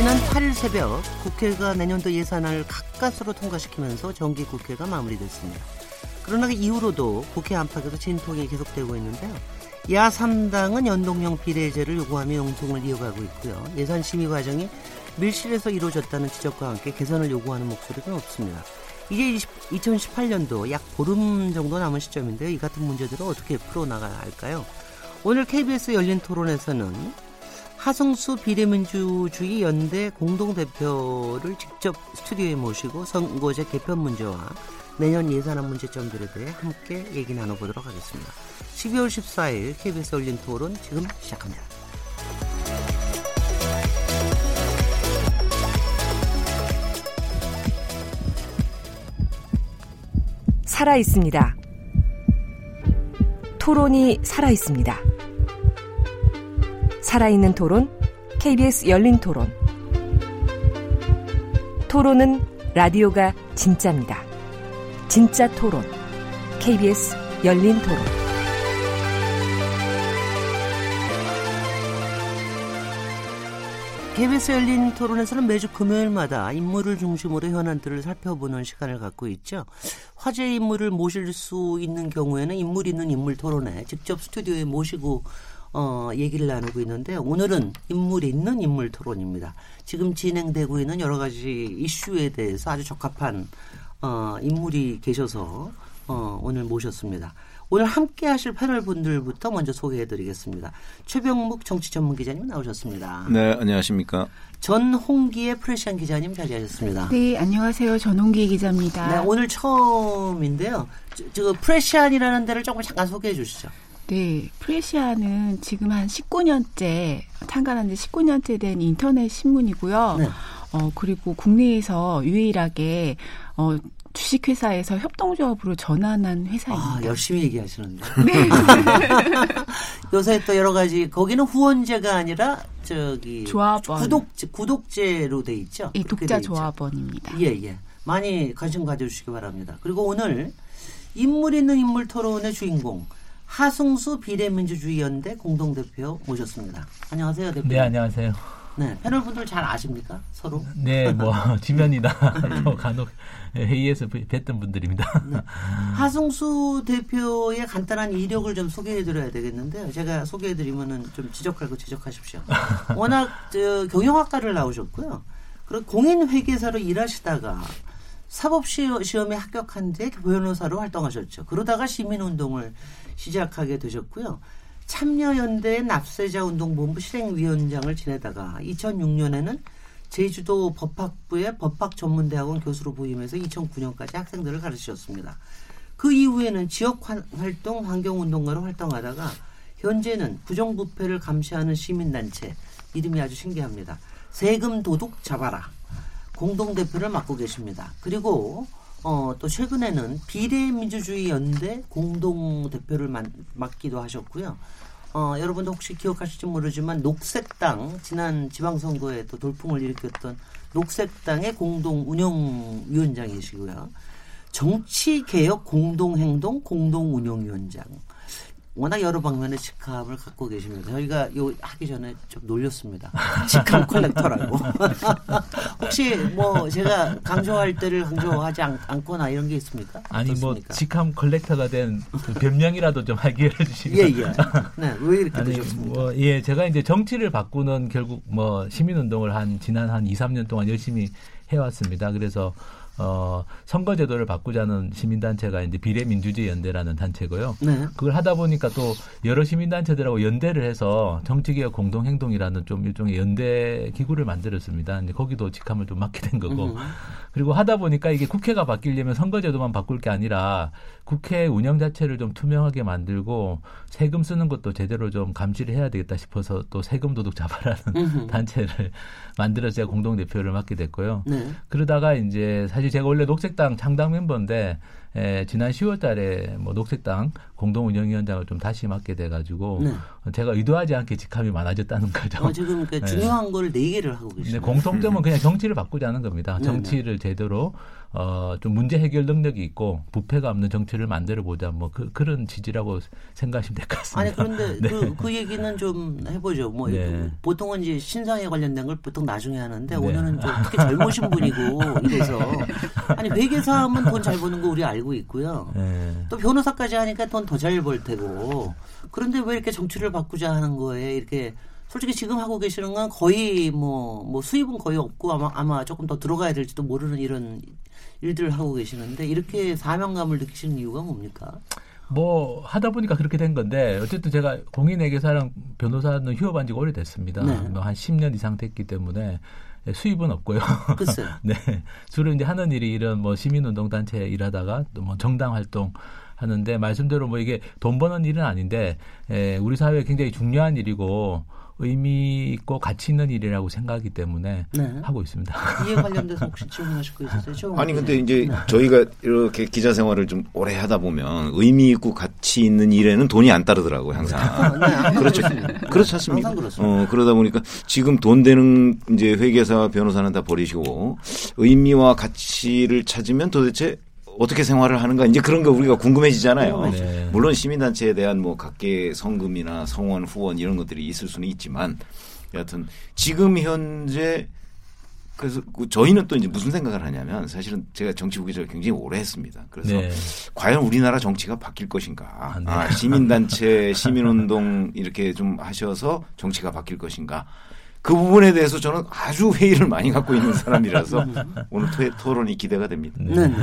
지난 8일 새벽 국회가 내년도 예산을 가까스로 통과시키면서 정기 국회가 마무리됐습니다. 그러나 그 이후로도 국회 안팎에서 진통이 계속되고 있는데요. 야3당은 연동형 비례제를 요구하며 용통을 이어가고 있고요. 예산 심의 과정이 밀실에서 이루어졌다는 지적과 함께 개선을 요구하는 목소리가 높습니다. 이제 2018년도 약 보름 정도 남은 시점인데요. 이 같은 문제들을 어떻게 풀어나가야 할까요? 오늘 KBS 열린 토론에서는 하성수 비례민주주의 연대 공동대표를 직접 스튜디오에 모시고 선거제 개편 문제와 내년 예산안 문제점들에 대해 함께 얘기 나눠보도록 하겠습니다. 12월 14일 KBS 열린 토론 지금 시작합니다. 살아 있습니다. 토론이 살아 있습니다. 살아있는 토론, KBS 열린 토론. 토론은 라디오가 진짜입니다. 진짜 토론, KBS 열린 토론. KBS 열린 토론에서는 매주 금요일마다 인물을 중심으로 현안들을 살펴보는 시간을 갖고 있죠. 화제 인물을 모실 수 있는 경우에는 인물 있는 인물 토론에 직접 스튜디오에 모시고 어, 얘기를 나누고 있는데 오늘은 인물 있는 인물 토론입니다. 지금 진행되고 있는 여러 가지 이슈에 대해서 아주 적합한 어, 인물이 계셔서 어, 오늘 모셨습니다. 오늘 함께 하실 패널 분들부터 먼저 소개해 드리겠습니다. 최병묵 정치 전문 기자님 나오셨습니다. 네, 안녕하십니까. 전홍기의 프레시안 기자님 자리하셨습니다. 네, 안녕하세요. 전홍기 기자입니다. 네, 오늘 처음인데요. 저, 저 프레시안이라는 데를 조금 잠깐 소개해 주시죠. 네, 프레시아는 지금 한 19년째 창간한 지 19년째 된 인터넷 신문이고요. 네. 어 그리고 국내에서 유일하게 어 주식회사에서 협동조합으로 전환한 회사입니다. 아, 열심히 얘기하시는데. 네. 요새 또 여러 가지 거기는 후원제가 아니라 저기 조합원 구독제 구독제로 돼 있죠. 예, 독자 조합원입니다. 예, 예. 많이 관심 가져주시기 바랍니다. 그리고 오늘 인물 있는 인물 토론의 주인공 하승수 비례민주주의연대 공동대표 모셨습니다. 안녕하세요, 대표. 네, 안녕하세요. 네, 패널 분들 잘 아십니까? 서로? 네, 뭐 지면이나 또 간혹 회의에서 뵀던 분들입니다. 네. 하승수 대표의 간단한 이력을 좀 소개해드려야 되겠는데요. 제가 소개해드리면은 좀 지적할 거 지적하십시오. 워낙 저 경영학과를 나오셨고요. 그리고 공인회계사로 일하시다가 사법시험에 합격한 뒤에 변호사로 활동하셨죠. 그러다가 시민운동을 시작하게 되셨고요. 참여연대 납세자 운동 본부 실행위원장을 지내다가 2006년에는 제주도 법학부의 법학전문대학원 교수로 부임해서 2009년까지 학생들을 가르치셨습니다. 그 이후에는 지역 활동 환경운동가로 활동하다가 현재는 부정부패를 감시하는 시민단체 이름이 아주 신기합니다. 세금 도둑 잡아라 공동대표를 맡고 계십니다. 그리고 어, 또 최근에는 비례민주주의 연대 공동 대표를 맡기도 하셨고요. 어, 여러분도 혹시 기억하실지 모르지만 녹색당 지난 지방선거에 또 돌풍을 일으켰던 녹색당의 공동 운영위원장이시고요. 정치개혁 공동행동 공동운영위원장 워낙 여러 방면의 직함을 갖고 계십니다. 저희가 요 하기 전에 좀 놀렸습니다. 직함 컬렉터라고. 혹시 뭐 제가 강조할 때를 강조하지 않, 거나 이런 게 있습니까? 아니 뭐 어떻습니까? 뭐 직함 컬렉터가 된 그 변명이라도 좀 하게 해주시면. 예 예. 네, 왜 이렇게 아니, 되셨습니까? 뭐, 예, 제가 이제 정치를 바꾸는 결국 뭐 시민운동을 한 지난 한 2, 3년 동안 열심히 해왔습니다. 그래서 어, 선거제도를 바꾸자는 시민단체가 이제 비례민주주의 연대라는 단체고요. 네. 그걸 하다 보니까 또 여러 시민단체들하고 연대를 해서 정치개혁 공동행동이라는 좀 일종의 연대 기구를 만들었습니다. 이제 거기도 직함을 좀 맡게 된 거고. 음. 그리고 하다 보니까 이게 국회가 바뀌려면 선거제도만 바꿀 게 아니라 국회 운영 자체를 좀 투명하게 만들고 세금 쓰는 것도 제대로 좀 감시를 해야 되겠다 싶어서 또 세금 도둑 잡아라는 단체를 만들어서 제가 공동 대표를 맡게 됐고요. 네. 그러다가 이제 사실 사실 제가 원래 녹색당 창당 멤버인데 에, 지난 10월달에 뭐 녹색당 공동 운영위원장을 좀 다시 맡게 돼가지고 네. 제가 의도하지 않게 직함이 많아졌다는 거죠. 어, 지금 그 네. 중요한 걸 네 개를 하고 네, 계시네요. 공통점은 그냥 정치를 바꾸자는 겁니다. 네, 정치를 제대로 어, 좀 문제 해결 능력이 있고 부패가 없는 정치를 만들어 보자. 뭐 그, 그런 지지라고 생각하시면 될 것 같습니다. 아니 그런데 네. 그, 그 얘기는 좀 해보죠. 뭐 네. 보통은 이제 신상에 관련된 걸 보통 나중에 하는데 네. 오늘은 좀 특히 젊으신 분이고 이래서 아니 회계사 하면 돈 잘 버는 거 우리 알고 있고요. 네. 또 변호사까지 하니까 돈 더 잘 벌 테고 그런데 왜 이렇게 정치를 바꾸자 하는 거에 이렇게 솔직히 지금 하고 계시는 건 거의 뭐, 뭐 수입은 거의 없고 아마, 아마 조금 더 들어가야 될지도 모르는 이런 일들을 하고 계시는데 이렇게 사명감을 느끼시는 이유가 뭡니까? 뭐 하다 보니까 그렇게 된 건데 어쨌든 제가 공인회계사랑 변호사는 휴업한 지가 오래됐습니다. 네. 뭐한 10년 이상 됐기 때문에 수입은 없고요. 네. 주로 이제 하는 일이 이런 뭐 시민운동 단체 일하다가 또 뭐 정당 활동 하는데 말씀대로 뭐 이게 돈 버는 일은 아닌데 에, 우리 사회에 굉장히 중요한 일이고 의미 있고 가치 있는 일이라고 생각하기 때문에 네. 하고 있습니다. 이에 관련돼서 혹시 질문하실 거 있으세요? 아니 근데 기자님. 이제 저희가 이렇게 기자 생활을 좀 오래 하다 보면 의미 있고 가치 있는 일에는 돈이 안 따르더라고요 항상. 네, 그렇죠. 그렇습니다. 그렇지 않습니까? 어, 그러다 보니까 지금 돈 되는 이제 회계사 변호사는 다 버리시고 의미와 가치를 찾으면 도대체 어떻게 생활을 하는가 이제 그런 거 우리가 궁금해지잖아요. 네. 물론 시민단체에 대한 뭐 각계 성금이나 성원 후원 이런 것들이 있을 수는 있지만 여하튼 지금 현재 그래서 그 저희는 또 이제 무슨 생각을 하냐면 사실은 제가 정치 부 기자를 굉장히 오래 했습니다. 그래서 네. 과연 우리나라 정치가 바뀔 것인가? 아, 네. 아, 시민단체, 시민운동 이렇게 좀 하셔서 정치가 바뀔 것인가? 그 부분에 대해서 저는 아주 회의를 많이 갖고 있는 사람이라서 오늘 토, 토론이 기대가 됩니다. 네. 네.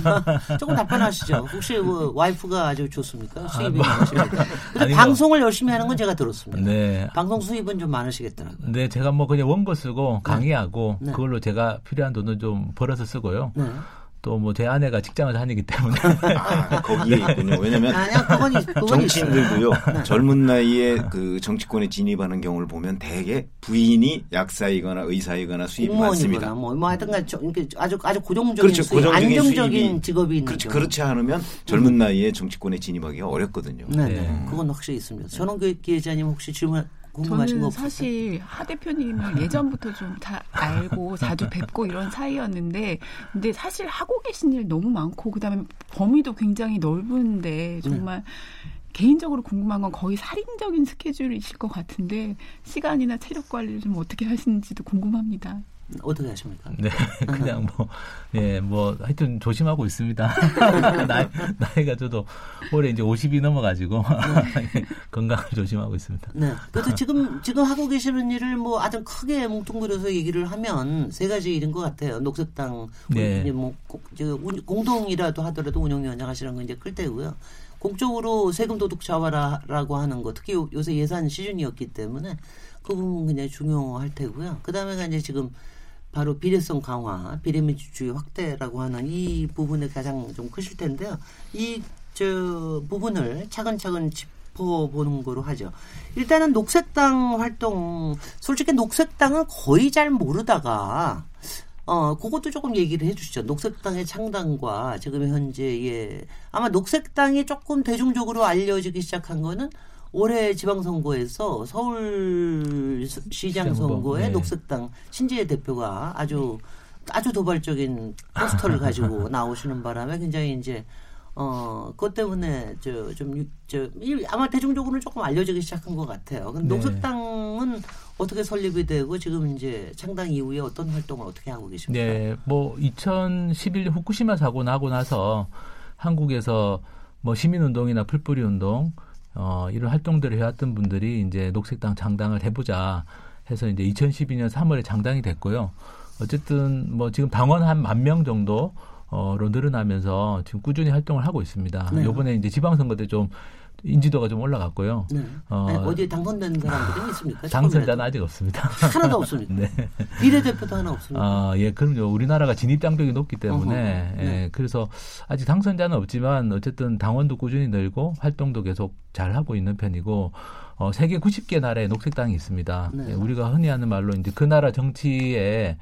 조금 답변하시죠. 혹시 뭐 와이프가 아주 좋습니까? 수입이 많으십니까? 근데 아니요. 방송을 열심히 하는 건 제가 들었습니다. 네. 방송 수입은 좀 많으시겠더라고요. 네, 제가 뭐 그냥 원고 쓰고 강의하고 네. 그걸로 제가 필요한 돈을 좀 벌어서 쓰고요. 네. 또뭐 제 아내가 직장을 다니기 때문에 아, 거기에 있군요. 왜냐하면 그건, 있- 그건. 정치인들도요 젊은 나이에 그 정치권에 진입하는 경우를 보면 대개 부인이 약사이거나 의사이거나 수입이 많습니다. 뭐, 뭐 하여튼간 저- 아주 아주 고정적인 그렇죠. 수입, 고정적인 안정적인 수입이- 직업이 있는 그렇지, 경우. 그렇지 않으면 젊은 나이에 정치권에 진입하기가 어렵거든요. 네, 네. 네. 그건 확실히 있습니다. 전원교 기자님 혹시 질문 궁금하신 거 저는? 사실 하 대표님을 예전부터 좀 다 알고 자주 뵙고 이런 사이였는데 근데 사실 하고 계신 일 너무 많고 그다음에 범위도 굉장히 넓은데 정말 개인적으로 궁금한 건 거의 살인적인 스케줄이실 것 같은데 시간이나 체력 관리를 좀 어떻게 하시는지도 궁금합니다. 어떻게 하십니까? 네, 그냥 뭐, 예, 뭐, 하여튼 조심하고 있습니다. 나이, 나이가 저도 올해 이제 50이 넘어가지고, 건강을 조심하고 있습니다. 네. 그래도 지금, 지금 하고 계시는 일을 뭐 아주 크게 뭉뚱그려서 얘기를 하면 세 가지 일인 것 같아요. 녹색당, 네. 뭐, 운- 공동이라도 하더라도 운영위원장 하시는 건 이제 클 테고요. 공적으로 세금 도둑 잡아라라고 하는 거, 특히 요- 요새 예산 시즌이었기 때문에 그 부분 굉장히 중요할 테고요. 그 다음에가 이제 지금 바로 비례성 강화, 비례민주주의 확대라고 하는 이 부분에 가장 좀 크실 텐데요. 이 저 부분을 차근차근 짚어보는 거로 하죠. 일단은 녹색당 활동, 솔직히 녹색당은 거의 잘 모르다가 어, 그것도 조금 얘기를 해 주시죠. 녹색당의 창당과 지금 현재의 아마 녹색당이 조금 대중적으로 알려지기 시작한 거는 올해 지방선거에서 서울시장 시장 선거에 네. 녹색당 신지혜 대표가 아주 아주 도발적인 포스터를 가지고 나오시는 바람에 굉장히 이제 어, 그것 때문에 저 좀 저 아마 대중적으로는 조금 알려지기 시작한 것 같아요. 근데 네. 녹색당은 어떻게 설립이 되고 지금 이제 창당 이후에 어떤 활동을 어떻게 하고 계십니까? 네, 뭐 2011년 후쿠시마 사고 나고 나서 한국에서 뭐 시민운동이나 풀뿌리 운동 어, 이런 활동들을 해왔던 분들이 이제 녹색당 창당을 해보자 해서 이제 2012년 3월에 창당이 됐고요. 어쨌든 뭐 지금 당원 한 만 명 정도 어로 늘어나면서 지금 꾸준히 활동을 하고 있습니다. 네. 요번에 이제 지방선거 때좀 인지도가 좀 올라갔고요. 네. 어, 아니, 어디에 당선된 사람들은 있습니까? 당선자는? 아직 없습니다. 하나도 없습니까? 네. 비례대표도 하나 없습니까? 아, 예, 그럼요. 우리나라가 진입 장벽이 높기 때문에, 어허, 네. 예, 그래서 아직 당선자는 없지만 어쨌든 당원도 꾸준히 늘고 활동도 계속 잘 하고 있는 편이고, 어, 세계 90개 나라에 녹색당이 있습니다. 네. 예, 우리가 흔히 하는 말로 이제 그 나라 정치에 예,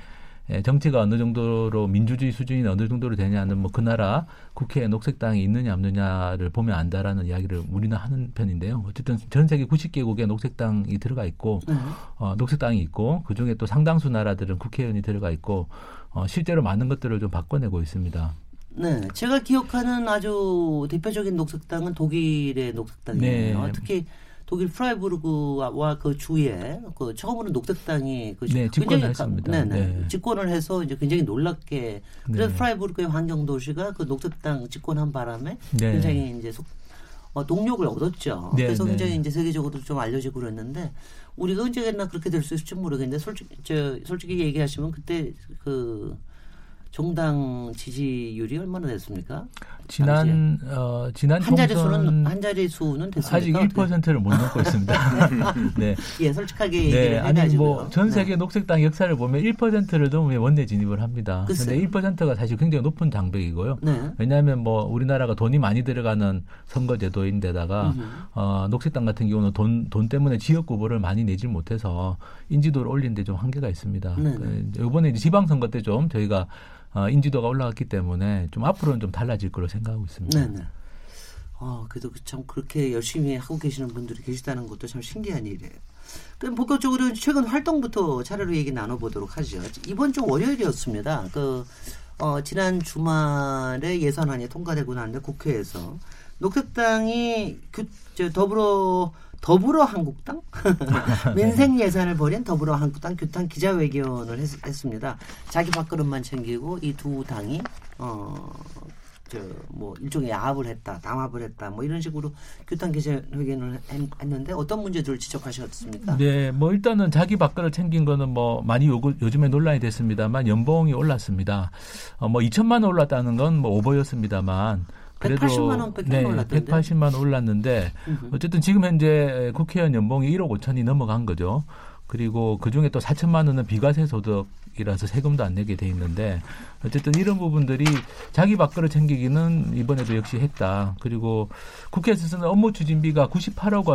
정치가 어느 정도로 민주주의 수준이 어느 정도로 되냐는 뭐 그 나라 국회에 녹색당이 있느냐 없느냐를 보면 안다라는 이야기를 우리는 하는 편인데요. 어쨌든 전 세계 90개국에 녹색당이 들어가 있고 네. 어, 녹색당이 있고 그 중에 또 상당수 나라들은 국회의원이 들어가 있고 어, 실제로 많은 것들을 좀 바꿔내고 있습니다. 네, 제가 기억하는 아주 대표적인 녹색당은 독일의 녹색당이에요. 네. 특히 독일 프라이부르크와 그 주위에 그 처음으로 녹색당이 그 네, 굉장히 했습니다. 네, 네. 네. 집권을 해서 이제 굉장히 놀랍게 그래서 네. 프라이부르크의 환경 도시가 그 녹색당 집권한 바람에 네. 굉장히 이제 속, 어, 동력을 얻었죠. 네, 그래서 네. 굉장히 이제 세계적으로 좀 알려지고 그랬는데 우리가 언제나 그렇게 될 수 있을지 모르겠는데 솔직히 저 솔직히 얘기하시면 그때 그 정당 지지율이 얼마나 됐습니까? 지난 어, 지난 한 자리 수는 한 자리 수는 됐습니까? 아직 1%를 못 넘고 있습니다. 네. 예, 솔직하게 얘기를 네, 아니 해가지고 뭐전 세계 녹색당 역사를 보면 1%를 넘으면 원내 진입을 합니다. 글쎄요. 근데 1%가 사실 굉장히 높은 장벽이고요. 네. 왜냐하면 뭐 우리나라가 돈이 많이 들어가는 선거제도인데다가 음흠. 어, 녹색당 같은 경우는 돈, 돈 때문에 지역 후보를 많이 내질 못해서 인지도를 올리는데 좀 한계가 있습니다. 네네. 그 이번에 지방선거 때 좀 저희가 어, 인지도가 올라갔기 때문에 좀 앞으로는 좀 달라질 거로 생각하고 있습니다. 네, 네. 어, 그래도 그참 그렇게 열심히 하고 계시는 분들이 계시다는 것도 참 신기한 일이에요. 그럼 본격적으로 최근 활동부터 차례로 얘기 나눠보도록 하죠. 이번 주 월요일이었습니다. 그, 어, 지난 주말에 예산안이 통과되고 나는데 국회에서 녹색당이 그, 저, 더불어, 더불어 한국당? 민생 예산을 벌인 더불어 한국당 규탄 기자회견을 했, 했습니다. 자기 밥그릇만 챙기고 이 두 당이, 어, 저 뭐 일종의 야합을 했다, 담합을 했다, 뭐 이런 식으로 규탄 기자회견을 했- 했는데 어떤 문제들을 지적하셨습니까? 네, 뭐 일단은 자기 밥그릇 챙긴 거는 뭐 많이 요구, 요즘에 논란이 됐습니다만 연봉이 올랐습니다. 어, 뭐 2천만 원 올랐다는 건 뭐 오버였습니다만 그래도 180만 원밖에 네, 안 올랐던데? 180만 원 올랐는데. 어쨌든 지금 현재 국회의원 연봉이 1억 5천이 넘어간 거죠. 그리고 그 중에 또 4천만 원은 비과세 소득이라서 세금도 안 내게 돼 있는데 어쨌든 이런 부분들이 자기 밥그릇 챙기기는 이번에도 역시 했다. 그리고 국회에서는 업무 추진비가 98억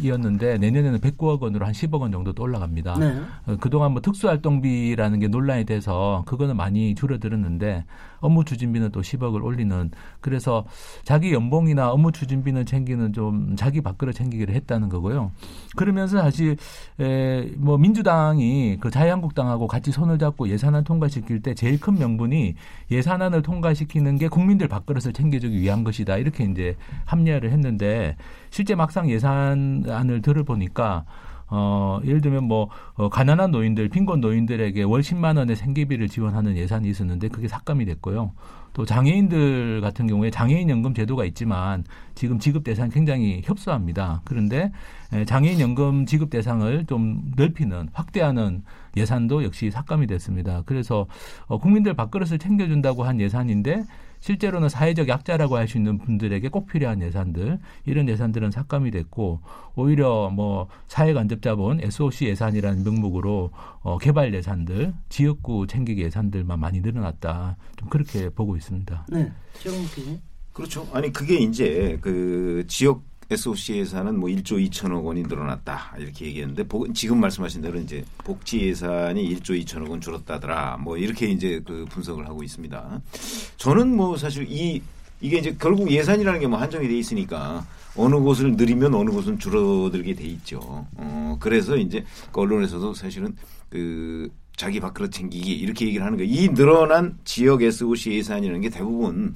원이었는데 내년에는 109억 원으로 한 10억 원 정도 또 올라갑니다. 네. 어, 그동안 뭐 특수활동비라는 게 논란이 돼서 그거는 많이 줄어들었는데 업무 추진비는 또 10억을 올리는 그래서 자기 연봉이나 업무 추진비는 챙기는 좀 자기 밥그릇 챙기기를 했다는 거고요. 그러면서 사실 에, 뭐 민주당이 그 자유한국당하고 같이 손을 잡고 예산안 통과시킬 때 제일 큰 명분이 예산안을 통과시키는 게 국민들 밥그릇을 챙겨주기 위한 것이다 이렇게 이제 합리화를 했는데 실제 막상 예산안을 들어보니까 어, 예를 들면 뭐, 어, 가난한 노인들, 빈곤 노인들에게 월 10만 원의 생계비를 지원하는 예산이 있었는데 그게 삭감이 됐고요. 또 장애인들 같은 경우에 장애인 연금 제도가 있지만 지금 지급 대상이 굉장히 협소합니다. 그런데 에, 장애인 연금 지급 대상을 좀 넓히는, 확대하는 예산도 역시 삭감이 됐습니다. 그래서 어, 국민들 밥그릇을 챙겨준다고 한 예산인데 실제로는 사회적 약자라고 할 수 있는 분들에게 꼭 필요한 예산들 이런 예산들은 삭감이 됐고 오히려 뭐 사회간접자본 SOC 예산이라는 명목으로 어, 개발 예산들 지역구 챙기기 예산들만 많이 늘어났다 좀 그렇게 보고 있습니다. 네. 기자. 그렇죠. 아니 그게 이제 그 지역 SOC 예산은 뭐 1조 2천억 원이 늘어났다 이렇게 얘기했는데 보- 지금 말씀하신 대로 이제 복지 예산이 1조 2천억 원 줄었다더라 뭐 이렇게 이제 그 분석을 하고 있습니다. 저는 뭐 사실 이 이게 이제 결국 예산이라는 게 뭐 한정이 돼 있으니까 어느 곳을 늘리면 어느 곳은 줄어들게 돼 있죠. 어 그래서 이제 그 언론에서도 사실은 그 자기 밥그릇 챙기기 이렇게 얘기를 하는 거예요. 이 늘어난 지역 SOC 예산이라는 게 대부분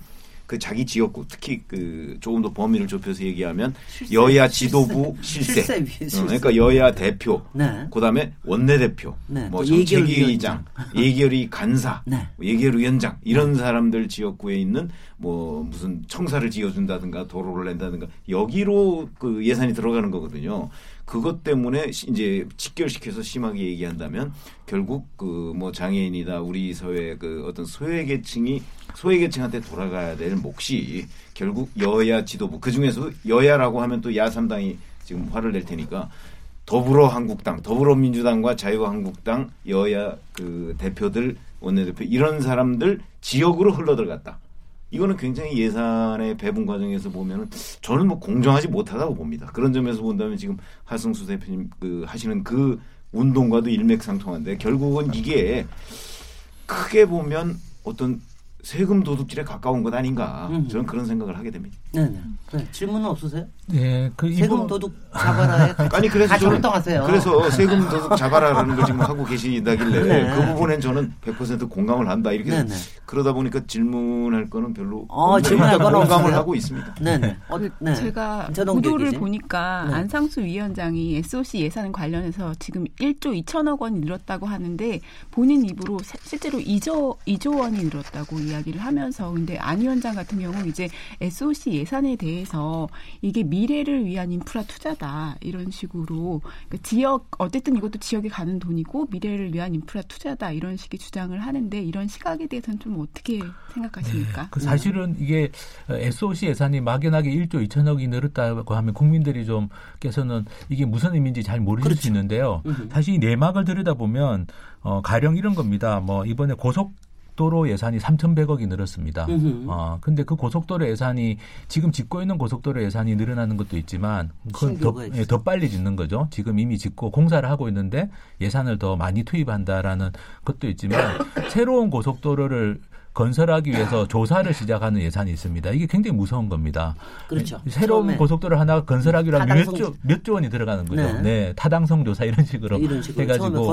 그 자기 지역구 특히 그 조금 더 범위를 좁혀서 얘기하면 실세, 여야. 지도부 실세, 실세, 어, 실세. 그러니까 여야 대표 네. 그다음에 원내 대표 네, 뭐. 정책위의장 예결위 간사 네. 예결위원장 이런 사람들 지역구에 있는 뭐 무슨 청사를 지어준다든가 도로를 낸다든가 여기로 그 예산이 들어가는 거거든요. 그것 때문에 시- 이제 직결시켜서 심하게 얘기한다면 결국 그 뭐 장애인이다 우리 사회 그 어떤 소외 계층이 소외계층한테 돌아가야 될 몫이 결국 여야 지도부 그 중에서 여야라고 하면 또 야삼당이 지금 화를 낼 테니까 더불어한국당, 더불어민주당과 자유한국당 여야 그 대표들 원내대표 이런 사람들 지역으로 흘러들어갔다. 이거는 굉장히 예산의 배분 과정에서 보면은 저는 뭐 공정하지 못하다고 봅니다. 그런 점에서 본다면 지금 하승수 대표님 그 하시는 그 운동과도 일맥상통한데 결국은 이게 크게 보면 어떤 세금 도둑질에 가까운 것 아닌가 음. 저는 그런 생각을 하게 됩니다. 네네. 네. 질문은 없으세요? 네, 그 세금 도둑 잡아라에 같이, 아니 그래서 저는 활동하세요. 그래서 세금 도둑 잡아라라는 걸 지금 하고 계시다길래 네. 그 부분엔 저는 100% 공감을 한다 이렇게 네네. 그러다 보니까 질문할 거는 별로 어, 질문할 건 공감을 없어요? 하고 있습니다. 네네. 어, 그 네. 제가 보도를. 보니까 네. 안상수 위원장이 SOC 예산 관련해서 지금 1조 2천억 원이 늘었다고 하는데 본인 입으로 세- 실제로 2조 2조 원이 늘었다고 이야기를 하면서 근데 안 위원장 같은 경우 이제 SOC 예산에 대해서 이게 미래를 위한 인프라 투자다 이런 식으로 그러니까 지역 어쨌든 이것도 지역에 가는 돈이고 미래를 위한 인프라 투자다 이런 식의 주장을 하는데 이런 시각에 대해서는 좀 어떻게 생각하십니까? 그 사실은 이게 SOC 예산이 막연하게 1조 2천억이 늘었다고 하면 국민들이 좀 께서는 이게 무슨 의미인지 잘 모르실 그렇죠. 수 있는데요. 사실 이 내막을 들여다보면 어 가령 이런 겁니다. 뭐 이번에 고속 도로 예산이 3,100억이 늘었습니다. 어, 근데 그 고속도로 예산이 지금 짓고 있는 고속도로 예산이 늘어나는 것도 있지만 그건 더, 신규가 예. 더 빨리 짓는 거죠. 지금 이미 짓고 공사를 하고 있는데 예산을 더 많이 투입한다라는 것도 있지만 새로운 고속도로를 건설하기 위해서 조사를 시작하는 예산이 있습니다. 이게 굉장히 무서운 겁니다. 그렇죠. 새로운 고속도로 하나 건설하기로 하면 타당성- 몇조 몇 조 원이 들어가는 거죠. 네. 네. 타당성 조사 이런 식으로 이런 식으로 해가지고.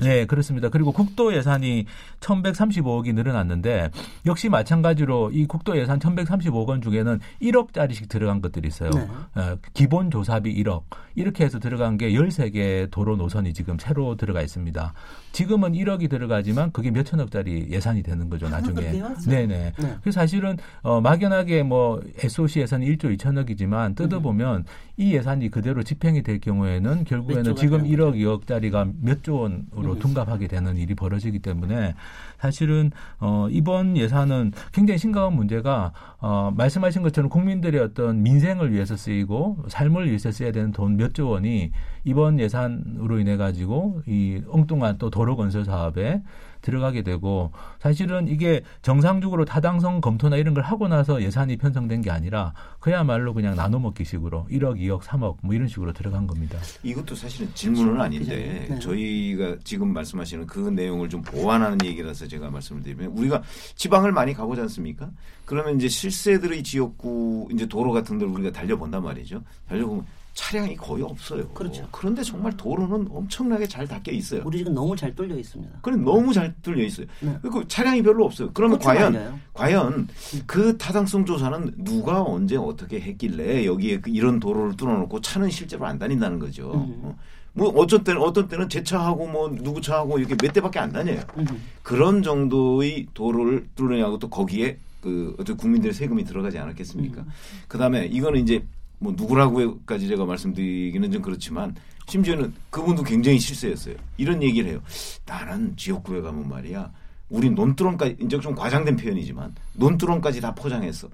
네, 그렇습니다. 그리고 국도 예산이 1,135억이 늘어났는데 역시 마찬가지로 이 국도 예산 1,135억 원 중에는 1억짜리씩 들어간 것들이 있어요. 네. 어, 기본 조사비 1억 이렇게 해서 들어간 게 13개 도로 노선이 지금 새로 들어가 있습니다. 지금은 1억이 들어가지만 그게 몇 천억짜리 예산이 되는 거죠 나중에. 해왔어요. 네네. 네. 그래서 사실은 어, 막연하게 뭐 SOC 예산이 1조 2천억이지만 뜯어보면 이 예산이 그대로 집행이 될 경우에는 몇 결국에는 지금 되는 1억 2억짜리가 몇 조 원으로 음. 둔갑하게 되는 일이 벌어지기 때문에 사실은 어, 이번 예산은 굉장히 심각한 문제가 어, 말씀하신 것처럼 국민들의 어떤 민생을 위해서 쓰이고 삶을 위해서 써야 되는 돈 몇 조 원이 이번 예산으로 인해 가지고 이 엉뚱한 또 도로 건설 사업에 들어가게 되고 사실은 이게 정상적으로 타당성 검토나 이런 걸 하고 나서 예산이 편성된 게 아니라 그야말로 그냥 나눠 먹기 식으로 1억, 2억, 3억 뭐 이런 식으로 들어간 겁니다. 이것도 사실은 질문은 아닌데 네. 저희가 지금 말씀하시는 그 내용을 좀 보완하는 얘기라서 제가 말씀을 드리면 우리가 지방을 많이 가보지 않습니까? 그러면 이제 실세들의 지역구 이제 도로 같은 데를 우리가 달려본단 말이죠. 달려보면 차량이 거의 없어요. 그렇죠. 그런데 정말 도로는 엄청나게 잘 닦여 있어요. 우리 지금 너무 잘 뚫려 있습니다. 그래 너무 잘 뚫려 있어요. 네. 그리고 차량이 별로 없어요. 그러면 과연 말이에요. 과연 그 타당성 조사는 누가 언제 어떻게 했길래 여기에 그 이런 도로를 뚫어놓고 차는 실제로 안 다닌다는 거죠. 음. 어. 뭐 어떤 때는 어떤 때는 제 차하고 뭐 누구 차하고 이렇게 몇 대밖에 안 다녀요. 음. 그런 정도의 도로를 뚫느냐고 또 거기에 그 어떤 국민들의 세금이 들어가지 않았겠습니까? 음. 그다음에 이거는 이제 뭐 누구라고까지 제가 말씀드리기는 좀 그렇지만 심지어는 그분도 굉장히 실세였어요. 이런 얘기를 해요. 나는 지역구에 가면 말이야. 우리 논두렁까지 이제 좀 과장된 표현이지만 논두렁까지 다 포장했어.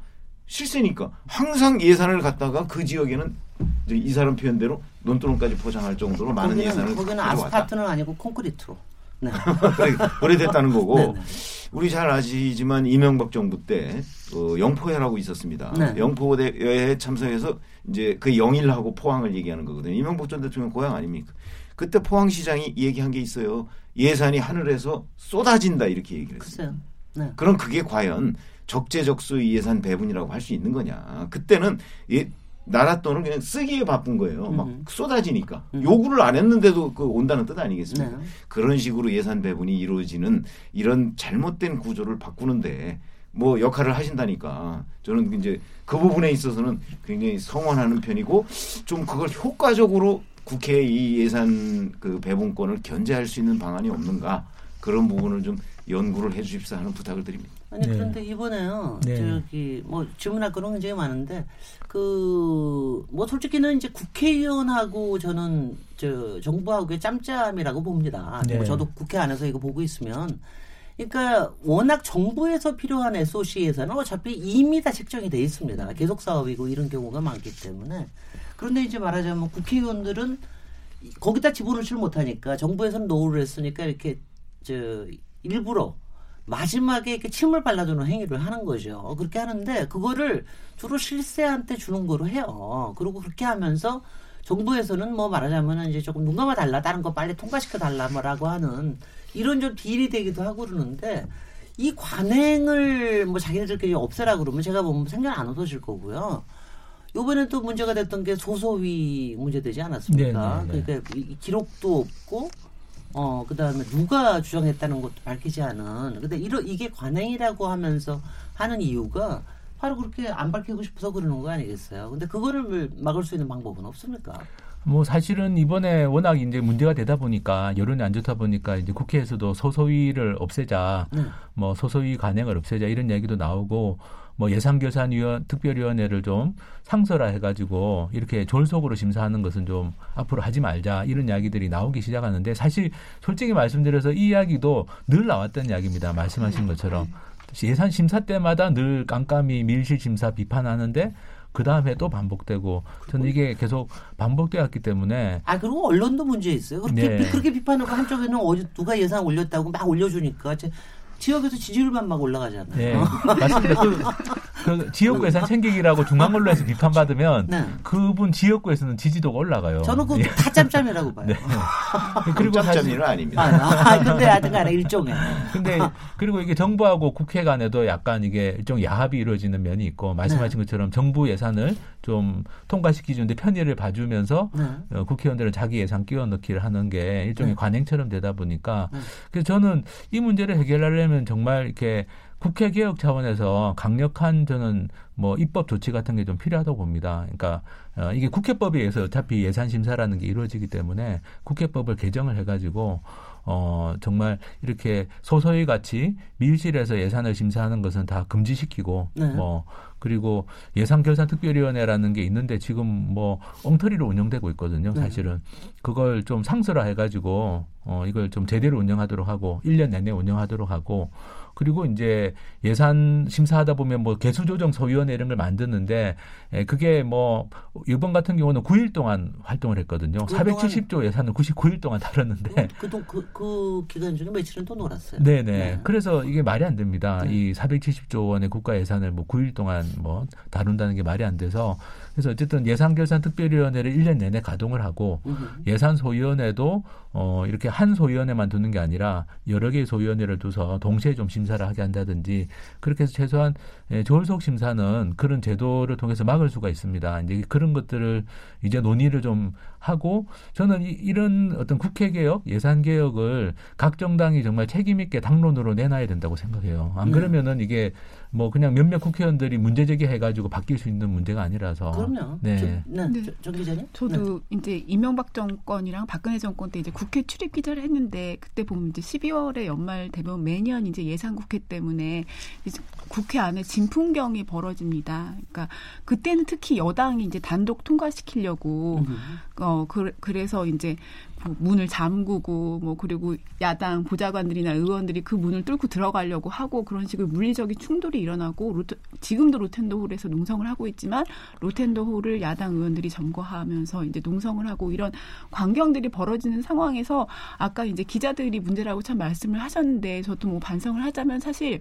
실세니까 항상 예산을 갖다가 그 지역에는 이 사람 표현대로 논두렁까지 포장할 정도로 많은 거기는, 예산을 거기는. 아스팔트는 아니고 콘크리트로. 네. 오래됐다는 거고 네네. 우리 잘 아시지만 이명박 정부 때 어, 영포회라고 있었습니다. 네. 영포회에 참석해서 이제 그 영일하고 포항을 얘기하는 거거든요. 이명박 전 대통령 고향 아닙니까? 그때 포항시장이 얘기한 게 있어요. 예산이 하늘에서 쏟아진다 이렇게 얘기를 했어요. 네. 그럼 그게 과연 적재적소 예산 배분이라고 할 수 있는 거냐? 그때는 예, 나라 돈을 그냥 쓰기에 바쁜 거예요. 막 음. 쏟아지니까 음. 요구를 안 했는데도 그 온다는 뜻 아니겠습니까? 네. 그런 식으로 예산 배분이 이루어지는 이런 잘못된 구조를 바꾸는데 뭐 역할을 하신다니까 저는 이제 그 부분에 있어서는 굉장히 성원하는 편이고 좀 그걸 효과적으로 국회 이 예산 그 배분권을 견제할 수 있는 방안이 없는가 그런 부분을 좀 연구를 해 주십사 하는 부탁을 드립니다. 아니 네. 그런데 이번에요. 네. 저기 뭐 질문할 거는 굉장히 많은데 그 뭐 솔직히는 이제 국회의원하고 저는 저 정부하고의 짬짬이라고 봅니다. 네. 뭐 저도 국회 안에서 이거 보고 있으면 그러니까 워낙 정부에서 필요한 SOC 예산은 어차피 이미 다 책정이 돼 있습니다. 계속 사업이고 이런 경우가 많기 때문에 그런데 이제 말하자면 국회의원들은 거기다 집어넣질 못하니까 정부에서는 노후를 했으니까 이렇게 저 일부러 마지막에 이렇게 침을 발라주는 행위를 하는 거죠. 그렇게 하는데 그거를 주로 실세한테 주는 거로 해요. 그리고 그렇게 하면서 정부에서는 뭐 말하자면 이제 조금 눈 감아 달라 다른 거 빨리 통과시켜 달라 뭐라고 하는 이런 좀 딜이 되기도 하고 그러는데 이 관행을 뭐 자기네들끼리 없애라 그러면 제가 보면 생각 안 없어질 거고요. 요번에 또 문제가 됐던 게 소소위 문제 되지 않았습니까? 네, 네, 네. 그러니까 이 기록도 없고 어 그다음에 누가 주장했다는 것도 밝히지 않은 근데 이러 이게 관행이라고 하면서 하는 이유가 바로 그렇게 안 밝히고 싶어서 그러는 거 아니겠어요? 근데 그거를 막을 수 있는 방법은 없습니까? 뭐 사실은 이번에 워낙 이제 문제가 되다 보니까 여론이 안 좋다 보니까 이제 국회에서도 소소위를 없애자, 네. 뭐 소소위 관행을 없애자 이런 얘기도 나오고 뭐 예산결산위원 특별위원회를 좀 상설화 해가지고 이렇게 졸속으로 심사하는 것은 좀 앞으로 하지 말자 이런 이야기들이 나오기 시작하는데 사실 솔직히 말씀드려서 이 이야기도 늘 나왔던 이야기입니다. 말씀하신 것처럼 예산 심사 때마다 늘 깜깜이 밀실 심사 비판하는데 그 다음에 또 반복되고 저는 이게 계속 반복되었기 때문에 아 그리고 언론도 문제 있어요. 그렇게 네. 그렇게 비판하고 한쪽에는 어디 누가 예산 올렸다고 막 올려주니까 제- 지역에서 지지율만 막 올라가잖아요. 네, 맞습니다. 그, 그 지역구 예산 챙기기라고 중앙언론에서 비판받으면 네. 그분 지역구에서는 지지도가 올라가요. 저는 그거 예. 다 짬짬이라고 봐요. 네. 그리고 사실 짭짭이는 아닙니다. 아, 아, 근데 하여튼간에 일종의 근데 그리고 이게 정부하고 국회 간에도 약간 이게 일종 야합이 이루어지는 면이 있고 말씀하신 것처럼 정부 예산을 좀 통과시키는데 편의를 봐주면서 네. 어, 국회의원들은 자기 예산 끼워 넣기를 하는 게 일종의 네. 관행처럼 되다 보니까 네. 그래서 저는 이 문제를 해결하려면 정말 이렇게 국회 개혁 차원에서 강력한 저는 뭐 입법 조치 같은 게 좀 필요하다고 봅니다. 그러니까 어, 이게 국회법에 의해서 어차피 예산 심사라는 게 이루어지기 때문에 국회법을 개정을 해가지고 어 정말 이렇게 소소위 같이 밀실에서 예산을 심사하는 것은 다 금지시키고 네. 뭐 그리고 예산결산특별위원회라는 게 있는데 지금 뭐 엉터리로 운영되고 있거든요. 네. 사실은 그걸 좀 상설화 해 가지고 어 이걸 좀 제대로 운영하도록 하고 1년 내내 운영하도록 하고 그리고 이제 예산 심사하다 보면 뭐 개수조정 소위원회 이런 걸 만드는데 에, 그게 뭐 이번 같은 경우는 9일 동안 활동을 했거든요. 470조 예산을 99일 동안 다뤘는데 그, 그, 그, 그 기간 중에 며칠은 또 놀았어요. 네네. 네. 그래서 이게 말이 안 됩니다. 네. 이 470조 원의 국가 예산을 뭐 9일 동안 뭐 다룬다는 게 말이 안 돼서 그래서 어쨌든 예산결산특별위원회를 1년 내내 가동을 하고 음흠. 예산 소위원회도 어 이렇게 한 소위원회만 두는 게 아니라 여러 개의 소위원회를 두서 동시에 좀 심사를 하게 한다든지 그렇게 해서 최소한 예, 조울속 심사는 그런 제도를 통해서 막을 수가 있습니다. 이제 그런 것들을 이제 논의를 좀 하고 저는 이, 이런 어떤 국회 개혁, 예산 개혁을 각 정당이 정말 책임 있게 당론으로 내놔야 된다고 생각해요. 안 네. 그러면은 이게 뭐 그냥 몇몇 국회의원들이 문제 제기해가지고 바뀔 수 있는 문제가 아니라서. 그럼요. 네. 저, 네. 네. 저, 정 기자님? 저도 이제 이명박 정권이랑 박근혜 정권 때 이제 국회 출입 기자를 했는데 그때 보면 이제 12월에 연말 되면 매년 이제 예산 국회 때문에 이제 국회 안에 진풍경이 벌어집니다. 그러니까 그때는 특히 여당이 이제 단독 통과시키려고 음. 어 그, 그래서 이제 뭐 문을 잠그고 뭐 그리고 야당 보좌관들이나 의원들이 그 문을 뚫고 들어가려고 하고 그런 식으로 물리적인 충돌이 일어나고 로테, 지금도 로텐더홀에서 농성을 하고 있지만 로텐더홀을 야당 의원들이 점거하면서 이제 농성을 하고 이런 광경들이 벌어지는 상황에서 아까 이제 기자들이 문제라고 참 말씀을 하셨는데 저도 뭐 반성을 하자면 사실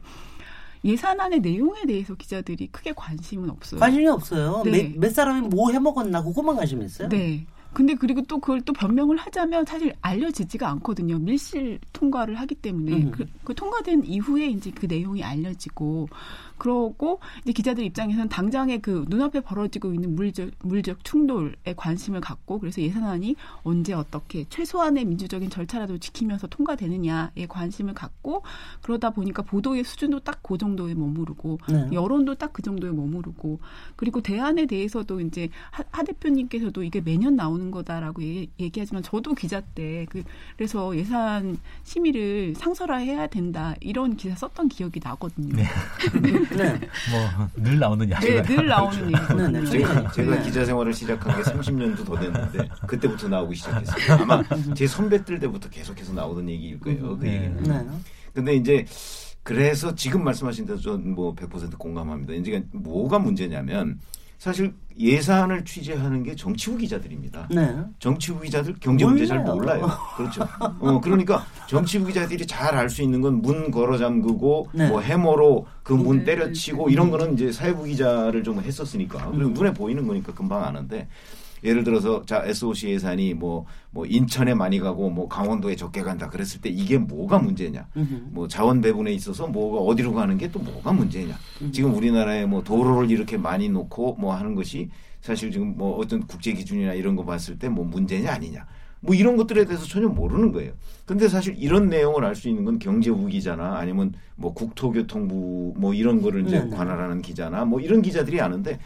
예산안의 내용에 대해서 기자들이 크게 관심은 없어요. 관심이 없어요. 네. 몇, 몇 사람이 뭐 해먹었나 그것만 관심 있어요. 네. 근데 그리고 또 그걸 또 변명을 하자면 사실 알려지지가 않거든요. 밀실 통과를 하기 때문에 음. 그, 그 통과된 이후에 이제 그 내용이 알려지고 그러고 이제 기자들 입장에서는 당장에 그 눈앞에 벌어지고 있는 물적 물적 충돌에 관심을 갖고 그래서 예산안이 언제 어떻게 최소한의 민주적인 절차라도 지키면서 통과되느냐에 관심을 갖고 그러다 보니까 보도의 수준도 딱 그 정도에 머무르고 네. 여론도 딱 그 정도에 머무르고 그리고 대안에 대해서도 이제 하, 하 대표님께서도 이게 매년 나오는 거다라고 얘기, 얘기하지만 저도 기자 때 그, 그래서 예산 심의를 상설화해야 된다 이런 기사 썼던 기억이 나거든요. 네. 네. 뭐 늘 나오는 이야기가 네, 늘 나오는 얘기. 네, 네. 제가, 제가 네. 기자 생활을 시작한 게 30년도 더 됐는데 그때부터 나오기 시작했어요. 아마 제 선배들 때부터 계속해서 나오던 얘기일 거예요. 그 네. 얘기는. 네. 근데 이제 그래서 지금 말씀하신 대로 전뭐 100% 공감합니다. 이제 뭐가 문제냐면 사실 예산을 취재하는 게 정치부 기자들입니다. 네. 정치부 기자들 경제 문제 잘 몰라요. 그렇죠. 어, 그러니까 정치부 기자들이 잘 알 수 있는 건 문 걸어 잠그고 네. 뭐 해머로 그문 네. 때려치고 이런 거는 이제 사회부 기자를 좀 했었으니까 음. 그리고 눈에 보이는 거니까 금방 아는데 예를 들어서 자 SOC 예산이 뭐뭐 뭐 인천에 많이 가고 뭐 강원도에 적게 간다 그랬을 때 이게 뭐가 문제냐? 뭐 자원 배분에 있어서 뭐가 어디로 가는 게 또 뭐가 문제냐? 지금 우리나라에 뭐 도로를 이렇게 많이 놓고 뭐 하는 것이 사실 지금 뭐 어떤 국제 기준이나 이런 거 봤을 때 뭐 문제냐 아니냐? 뭐 이런 것들에 대해서 전혀 모르는 거예요. 근데 사실 이런 내용을 알 수 있는 건 경제부 기자나 아니면 뭐 국토교통부 뭐 이런 거를 이제 네네. 관할하는 기자나 뭐 이런 기자들이 아는데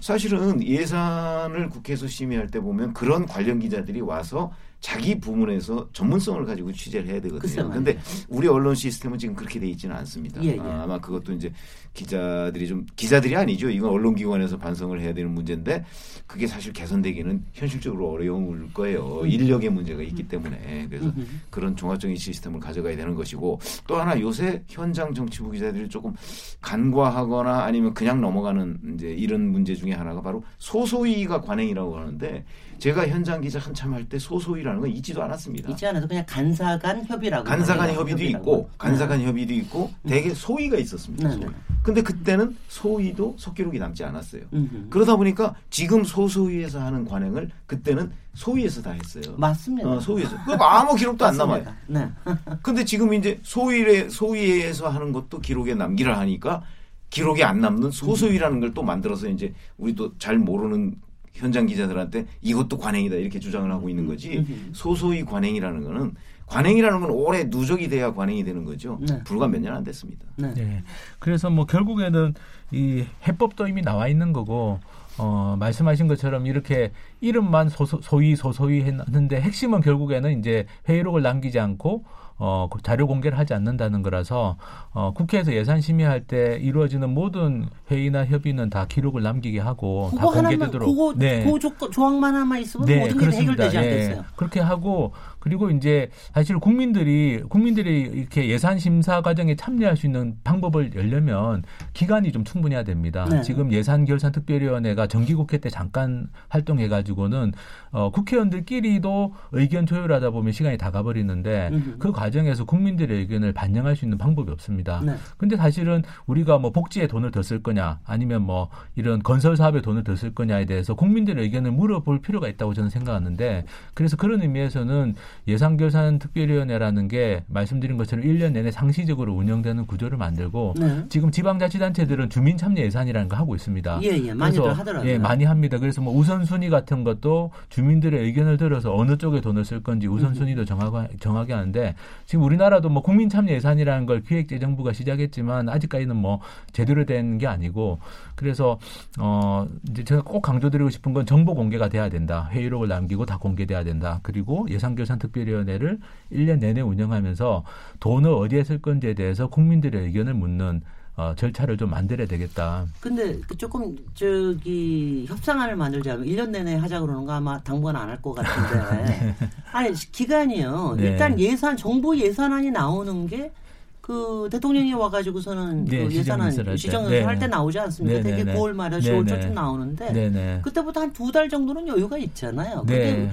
사실은 예산을 국회에서 심의할 때 보면 그런 관련 기자들이 와서 자기 부문에서 전문성을 가지고 취재를 해야 되거든요. 말이에요. 근데 우리 언론 시스템은 지금 그렇게 돼 있지는 않습니다. 예, 예. 아, 아마 그것도 이제 기자들이 좀 기자들이 아니죠. 이건 언론기관에서 반성을 해야 되는 문제인데 그게 사실 개선되기는 현실적으로 어려울 거예요. 음. 인력의 문제가 있기 때문에 그래서 그런 종합적인 시스템을 가져가야 되는 것이고 또 하나 요새 현장 정치부 기자들이 조금 간과하거나 아니면 그냥 넘어가는 이제 이런 문제 중에 하나가 바로 소소위가 관행이라고 하는데 제가 현장 기자 한참 할 때 소소위라는 건 있지도 않았습니다. 있지 않아도 그냥 간사간 협의라고. 간사간. 협의도 협의라고. 있고 간사간 협의도 있고 대개 소위가 있었습니다. 네, 소위. 네. 근데 그때는 소위도 속기록이 남지 않았어요. 음흠. 그러다 보니까 지금 소소위에서 하는 관행을 그때는 소위에서 다 했어요. 맞습니다. 어, 소위에서. 그 아무 기록도 안 남아요. 네. 근데 지금 이제 소위에 소위에서 하는 것도 기록에 남기라 하니까 기록에 안 남는 소소위라는 걸 또 만들어서 이제 우리 또잘 모르는 현장 기자들한테 이것도 관행이다 이렇게 주장을 하고 있는 거지 소소위 관행이라는 거는 관행이라는 건 오래 누적이 돼야 관행이 되는 거죠. 네. 불과 몇 년 안 됐습니다. 네. 네. 그래서 뭐 결국에는 이 해법도 이미 나와 있는 거고 어 말씀하신 것처럼 이렇게 이름만 소소, 소위 소소위 했는데 핵심은 결국에는 이제 회의록을 남기지 않고 어, 그 자료 공개를 하지 않는다는 거라서 어, 국회에서 예산 심의할 때 이루어지는 모든 회의나 협의는 다 기록을 남기게 하고 다 공개되도록 그거 네. 그 조건 조항만 하나만 있으면 네, 모든 게 해결되지 예. 않겠어요. 그렇게 하고 그리고 이제 사실 국민들이 국민들이 이렇게 예산 심사 과정에 참여할 수 있는 방법을 열려면 기간이 좀 충분해야 됩니다. 네. 지금 예산 결산 특별위원회가 정기국회 때 잠깐 활동해 가지고는 어 국회의원들끼리도 의견 조율하다 보면 시간이 다 가버리는데. 그 과정 에서 국민들의 의견을 반영할 수 있는 방법이 없습니다. 네. 근데 사실은 우리가 뭐 복지에 돈을 더 쓸 거냐 아니면 뭐 이런 건설 사업에 돈을 더 쓸 거냐에 대해서 국민들의 의견을 물어볼 필요가 있다고 저는 생각하는데 그래서 그런 의미에서는 예산결산특별위원회라는 게 말씀드린 것처럼 1년 내내 상시적으로 운영되는 구조를 만들고 네. 지금 지방자치단체들은 주민 참여 예산이라는 거 하고 있습니다. 예, 예. 많이들 그래서, 하더라고요. 예, 많이 합니다. 그래서 뭐 우선순위 같은 것도 주민들의 의견을 들어서 어느 쪽에 돈을 쓸 건지 우선순위도 정하고, 정하게 하는데 지금 우리나라도 뭐 국민 참여 예산이라는 걸 기획재정부가 시작했지만 아직까지는 뭐 제대로 된 게 아니고 그래서 어 이제 제가 꼭 강조드리고 싶은 건 정보 공개가 돼야 된다. 회의록을 남기고 다 공개돼야 된다. 그리고 예산결산특별위원회를 1년 내내 운영하면서 돈을 어디에 쓸 건지에 대해서 국민들의 의견을 묻는 어, 절차를 좀 만들어야 되겠다. 근데 그 조금 저기 협상안을 만들자면 1년 내내 하자 그러는 거 아마 당분간 안 할 것 같은데. 아니 기간이요. 네. 일단 예산 정부 예산안이 나오는 게그 대통령이 와가지고서는 네, 그 예산안 시정연설 할 때. 시정연설 네. 나오지 않습니까? 네, 되게 네, 네. 9월 말에 네, 10월 네. 초쯤 나오는데. 그때부터 한 두 달 정도는 여유가 있잖아요. 네. 근데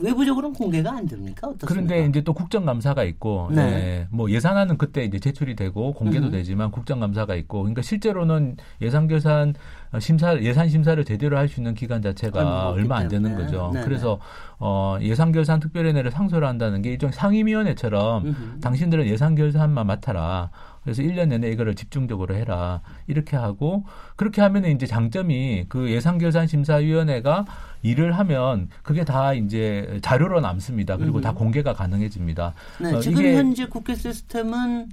외부적으로는 공개가 안 됩니까? 어떻습니까? 그런데 이제 또 국정감사가 있고, 네. 예, 뭐 예산안은 그때 이제 제출이 되고 공개도 음. 되지만 국정감사가 있고, 그러니까 실제로는 예산 결산 심사 예산 심사를 제대로 할 수 있는 기간 자체가 얼마 안 되는. 거죠. 네네. 그래서 어, 예산 결산 특별위원회를 상소를 한다는 게 일종 상임위원회처럼 음흠. 당신들은 예산 결산만 맡아라. 그래서 1년 내내 이거를 집중적으로 해라. 이렇게 하고 그렇게 하면 이제 장점이 그 예산결산심사위원회가 일을 하면 그게 다 이제 자료로 남습니다. 그리고 음흠. 다 공개가 가능해집니다. 네, 어, 지금 현재 국회 시스템은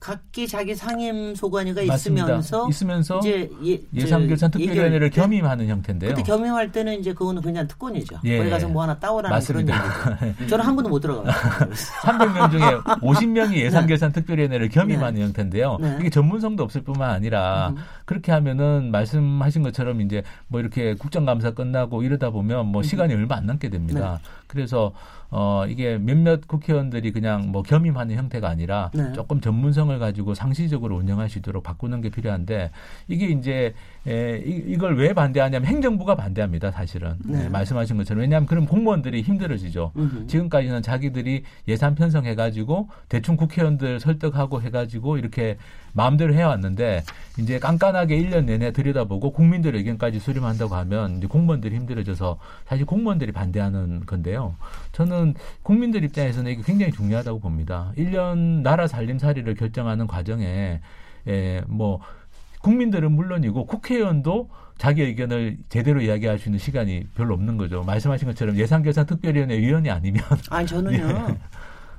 각기 자기 상임 소관위가 맞습니다. 있으면서 있으면서 이제 예, 예산결산 저 특별위원회를 겸임하는 형태인데요. 그때 겸임할 때는 이제 그거는 그냥 특권이죠. 예. 거기 가서 뭐 하나 따오라는 맞습니다. 그런 얘기죠. 저는 한 번도 못 들어가봤어요. 300명 중에 50명이 예산결산 특별위원회를 겸임하는 형태인데요. 네. 이게 전문성도 없을 뿐만 아니라 음. 그렇게 하면은 말씀하신 것처럼 이제 뭐 이렇게 국정감사 끝나고 이러다 보면 뭐 시간이 얼마 안 남게 됩니다. 네. 그래서 어 이게 몇몇 국회의원들이 그냥 뭐 겸임하는 형태가 아니라 네. 조금 전문성을 가지고 상시적으로 운영할 수 있도록 바꾸는 게 필요한데 이게 이제 에, 이, 이걸 왜 반대하냐면 행정부가 반대합니다 사실은 네. 네, 말씀하신 것처럼 왜냐하면 그럼 공무원들이 힘들어지죠. 음흠. 지금까지는 자기들이 예산 편성해가지고 대충 국회의원들 설득하고 해가지고 이렇게 마음대로 해왔는데 이제 깐깐하게 1년 내내 들여다보고 국민들 의견까지 수렴한다고 하면 이제 공무원들이 힘들어져서 사실 공무원들이 반대하는 건데요. 저는 국민들 입장에서는 이게 굉장히 중요하다고 봅니다. 1년 나라 살림살이를 결정하는 과정에 에, 뭐 국민들은 물론이고 국회의원도 자기 의견을 제대로 이야기할 수 있는 시간이 별로 없는 거죠. 말씀하신 것처럼 예산결산특별위원회 위원이 아니면 아니 저는요. 네.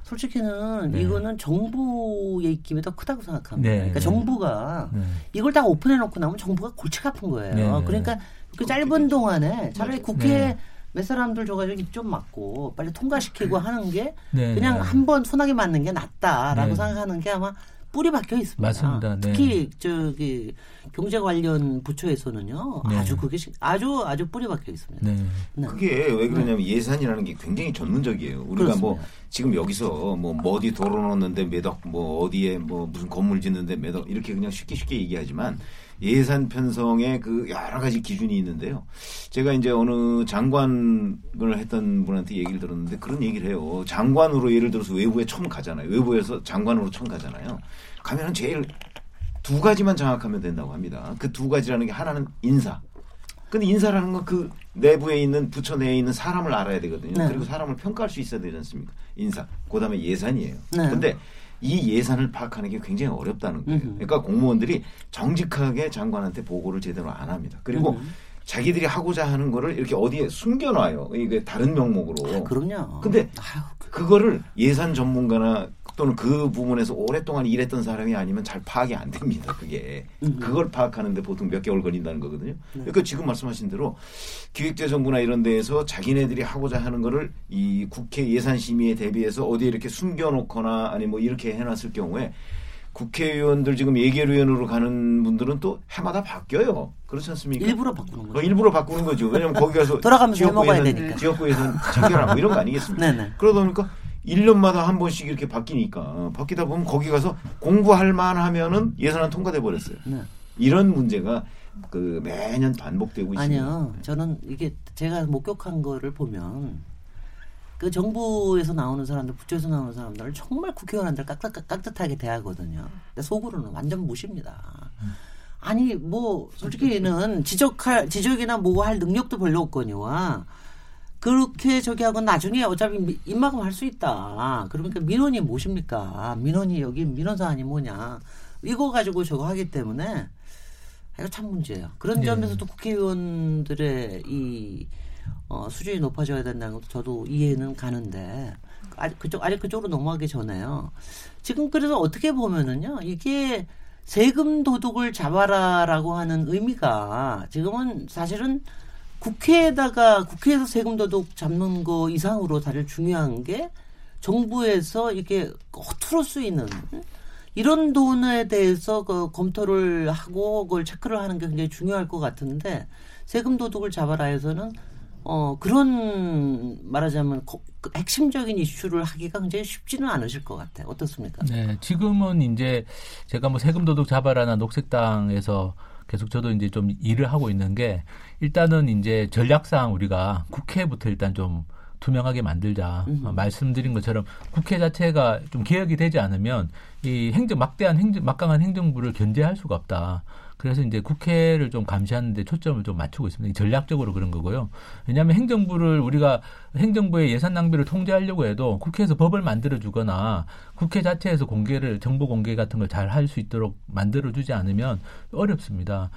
솔직히는 네. 이거는 정부의 입김이 더 크다고 생각합니다. 네, 그러니까 네. 정부가 네. 이걸 다 오픈해 놓고 나면 정부가 골치 아픈 거예요. 네, 네, 그러니까 그 짧은 동안에 차라리 국회 네. 몇 사람들 줘가지고 입 좀 맞고 빨리 통과시키고 하는 게 네, 그냥 네. 한번 소나기 맞는 게 낫다라고 네. 생각하는 게 아마 뿌리 박혀 있습니다. 맞습니다. 네. 특히 저기 경제 관련 부처에서는요 네. 아주 그게 시- 아주 아주 뿌리 박혀 있습니다. 네. 네. 그게 왜 그러냐면 예산이라는 게 굉장히 전문적이에요. 우리가 뭐 그렇습니다. 지금 여기서 뭐 어디 도로 놓는데 몇 억 뭐 어디에 뭐 무슨 건물 짓는데 몇 억 이렇게 그냥 쉽게 쉽게 얘기하지만 예산 편성에 그 여러 가지 기준이 있는데요. 제가 이제 어느 장관을 했던 분한테 얘기를 들었는데 그런 얘기를 해요. 장관으로 예를 들어서 외부에 처음 가잖아요. 외부에서 장관으로 처음 가잖아요. 가면은 제일 두 가지만 장악하면 된다고 합니다. 그 두 가지라는 게 하나는 인사. 근데 인사라는 건 그 내부에 있는 부처 내에 있는 사람을 알아야 되거든요. 네. 그리고 사람을 평가할 수 있어야 되지 않습니까? 인사. 그다음에 예산이에요. 네. 근데 이 예산을 파악하는 게 굉장히 어렵다는 거예요. 그러니까 공무원들이 정직하게 장관한테 보고를 제대로 안 합니다. 그리고 음. 자기들이 하고자 하는 거를 이렇게 어디에 숨겨놔요. 이게 다른 명목으로. 그럼요. 근데 아유, 그거를 예산 전문가나 또는 그 부문에서 오랫동안 일했던 사람이 아니면 잘 파악이 안 됩니다. 그게 음. 그걸 파악하는데 보통 몇 개월 걸린다는 거거든요. 네. 그러니까 지금 말씀하신 대로 기획재정부나 이런 데에서 자기네들이 하고자 하는 거를 이 국회 예산심의에 대비해서 어디에 이렇게 숨겨놓거나 아니 뭐 이렇게 해놨을 경우에 국회의원들 지금 예결위원으로 가는 분들은 또 해마다 바뀌어요. 그렇지 않습니까? 일부러 바꾸는 그 거죠. 일부러 바꾸는 거죠. 왜냐면 거기 가서 돌아가면서 해먹어야 되니까. 챙겨라 뭐 이런 거 아니겠습니까? 네네. 그러다 보니까 1년마다 한 번씩 이렇게 바뀌니까 어, 바뀌다 보면 거기 가서 공부할 만하면은 예산안 통과돼 버렸어요. 네. 이런 문제가 그 매년 반복되고 있습니다. 아니요. 저는 이게 제가 목격한 거를 보면 그 정부에서 나오는 사람들, 부처에서 나오는 사람들을 정말 국회의원한테 깍듯, 깍듯하게 대하거든요. 근데 속으로는 완전 무십니다. 아니 뭐 솔직히는 지적할 지적이나 뭐 할 능력도 별로 없거니와 그렇게 저기 하고 나중에 어차피 미- 입막음 할수 있다. 그러니까 민원이 무엇입니까? 민원이 여기 민원 사안이 뭐냐? 이거 가지고 저거 하기 때문에 이거 참 문제예요. 그런 네. 점에서도 국회의원들의 이 어, 수준이 높아져야 된다는 것도 저도 이해는 가는데 아직 그쪽 아직 그쪽으로 넘어가기 전에요. 지금 그래서 어떻게 보면은요 이게 세금 도둑을 잡아라라고 하는 의미가 지금은 사실은 국회에다가 국회에서 세금 도둑 잡는 거 이상으로 사실 중요한 게 정부에서 이렇게 허투루 쓰이는 이런 돈에 대해서 그 검토를 하고 그걸 체크를 하는 게 굉장히 중요할 것 같은데 세금 도둑을 잡아라 해서는 어 그런 말하자면 거- 그 핵심적인 이슈를 하기가 굉장히 쉽지는 않으실 것 같아요. 어떻습니까? 네, 지금은 이제 제가 뭐 세금 도둑 잡아라나 녹색당에서 계속 저도 이제 좀 일을 하고 있는 게 일단은 이제 전략상 우리가 국회부터 일단 좀 투명하게 만들자. 어, 말씀드린 것처럼 국회 자체가 좀 개혁이 되지 않으면 이 행정 막대한 행정 막강한 행정부를 견제할 수가 없다. 그래서 이제 국회를 좀 감시하는데 초점을 좀 맞추고 있습니다. 이 전략적으로 그런 거고요. 왜냐하면 행정부를 우리가 행정부의 예산 낭비를 통제하려고 해도 국회에서 법을 만들어 주거나 국회 자체에서 공개를 정보 공개 같은 걸 잘 할 수 있도록 만들어 주지 않으면 어렵습니다.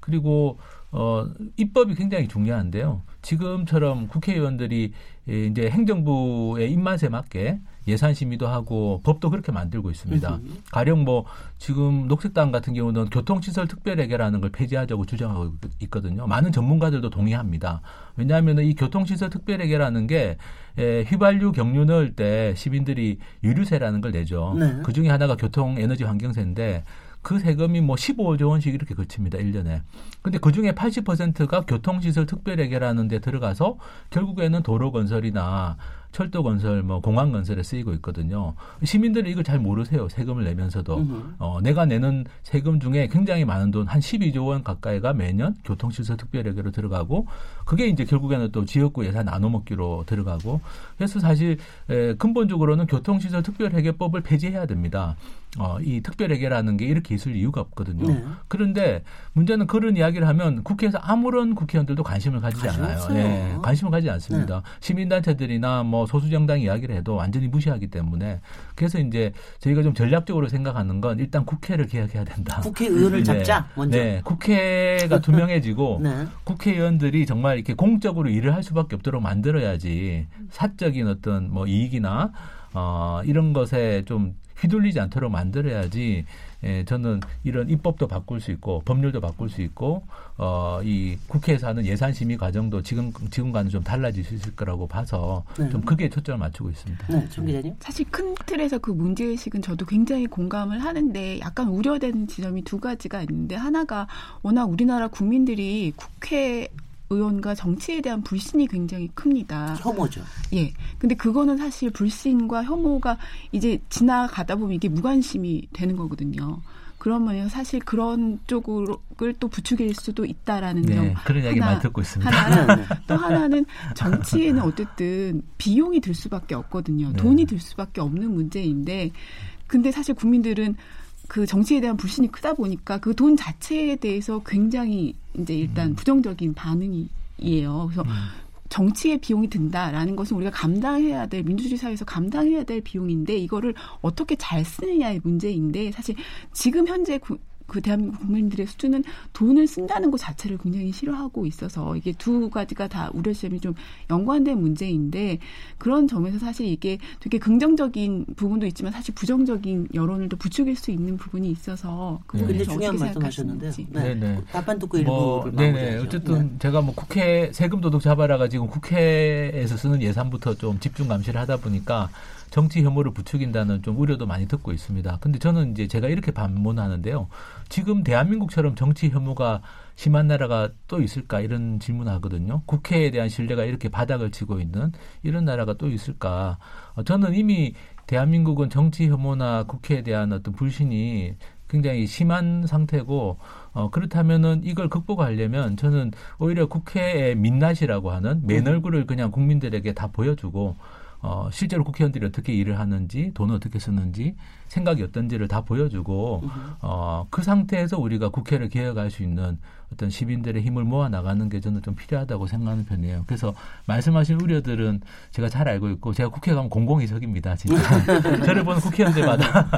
그리고 어 입법이 굉장히 중요한데요. 지금처럼 국회의원들이 예, 이제 행정부의 입맛에 맞게 예산 심의도 하고 법도 그렇게 만들고 있습니다. 가령 뭐 지금 녹색당 같은 경우는 교통시설 특별회계라는 걸 폐지하자고 주장하고 있거든요. 많은 전문가들도 동의합니다. 왜냐하면 이 교통시설 특별회계라는 게 에, 휘발유 경유 넣을 때 시민들이 유류세라는 걸 내죠. 네. 그 중에 하나가 교통 에너지 환경세인데 그 세금이 뭐 15조 원씩 이렇게 거칩니다. 1년에. 근데 그 중에 80%가 교통시설 특별회계라는 데 들어가서 결국에는 도로 건설이나 철도 건설, 뭐 공항 건설에 쓰이고 있거든요. 시민들은 이걸 잘 모르세요. 세금을 내면서도 어, 내가 내는 세금 중에 굉장히 많은 돈 한 12조 원 가까이가 매년 교통시설 특별회계로 들어가고 그게 이제 결국에는 또 지역구 예산 나눠 먹기로 들어가고 그래서 사실 에, 근본적으로는 교통시설 특별회계법을 폐지해야 됩니다. 어, 이 특별회계라는 게 이렇게 있을 이유가 없거든요. 네. 그런데 문제는 그런 이야기를 하면 국회에서 아무런 국회의원들도 관심을 가지지 않아요. 네, 관심을 가지지 않습니다. 시민단체들이나 뭐 소수정당 이야기를 해도 완전히 무시하기 때문에 그래서 이제 저희가 좀 전략적으로 생각하는 건 일단 국회를 개혁해야 된다. 국회의원을 잡자 먼저. 네, 국회가 투명해지고 네. 국회의원들이 정말 이렇게 공적으로 일을 할 수밖에 없도록 만들어야지 사적인 어떤 뭐 이익이나 어, 이런 것에 좀 휘둘리지 않도록 만들어야지 예, 저는 이런 입법도 바꿀 수 있고 법률도 바꿀 수 있고 어, 이 국회에서 하는 예산 심의 과정도 지금 지금과는 좀 달라질 수 있을 거라고 봐서 네. 좀 크게 초점을 맞추고 있습니다. 네, 정 기자님. 사실 큰 틀에서 그 문제 의식은 저도 굉장히 공감을 하는데 약간 우려되는 지점이 두 가지가 있는데 하나가 워낙 우리나라 국민들이 국회 의원과 정치에 대한 불신이 굉장히 큽니다. 혐오죠. 예. 근데 그거는 사실 불신과 혐오가 이제 지나가다 보면 이게 무관심이 되는 거거든요. 그러면 사실 그런 쪽을 또 부추길 수도 있다라는 네, 점. 그런 이야기 하나, 많이 듣고 있습니다. 하나랑 네, 네. 또 하나는 정치에는 어쨌든 비용이 들 수밖에 없거든요. 네. 돈이 들 수밖에 없는 문제인데 근데 사실 국민들은 그 정치에 대한 불신이 크다 보니까 그 돈 자체에 대해서 굉장히 이제 음. 일단 부정적인 반응이에요. 그래서 정치에 비용이 든다라는 것은 우리가 감당해야 될 민주주의 사회에서 감당해야 될 비용인데 이거를 어떻게 잘 쓰느냐의 문제인데 사실 지금 현재 구- 그 대한민국 국민들의 수준은 돈을 쓴다는 것 자체를 굉장히 싫어하고 있어서 이게 두 가지가 다 우려점이 좀 연관된 문제인데 그런 점에서 사실 이게 되게 긍정적인 부분도 있지만 사실 부정적인 여론을 또 부추길 수 있는 부분이 있어서 그 네. 부분에 굉장히 좀 중요한 어떻게 말씀하셨는데요. 생각하시는지. 네. 네네. 답변 듣고 뭐, 일부를 네네. 마무리하죠. 어쨌든 네. 제가 뭐 국회 세금 도둑 잡아라가 지금 국회에서 쓰는 예산부터 좀 집중 감시를 하다 보니까 정치 혐오를 부추긴다는 좀 우려도 많이 듣고 있습니다. 근데 저는 이제 제가 이렇게 반문하는데요. 지금 대한민국처럼 정치 혐오가 심한 나라가 또 있을까 이런 질문을 하거든요. 국회에 대한 신뢰가 이렇게 바닥을 치고 있는 이런 나라가 또 있을까? 어, 저는 이미 대한민국은 정치 혐오나 국회에 대한 어떤 불신이 굉장히 심한 상태고 어 그렇다면은 이걸 극복하려면 저는 오히려 국회의 민낯이라고 하는 맨 얼굴을 그냥 국민들에게 다 보여주고 어 실제로 국회의원들이 어떻게 일을 하는지 돈을 어떻게 쓰는지 생각이 어떤지를 다 보여주고 어 그 상태에서 우리가 국회를 개혁할 수 있는 어떤 시민들의 힘을 모아 나가는 게 저는 좀 필요하다고 생각하는 편이에요. 그래서 말씀하신 우려들은 제가 잘 알고 있고 제가 국회 가면 공공이석입니다. 진짜 저를 보는 국회의원들마다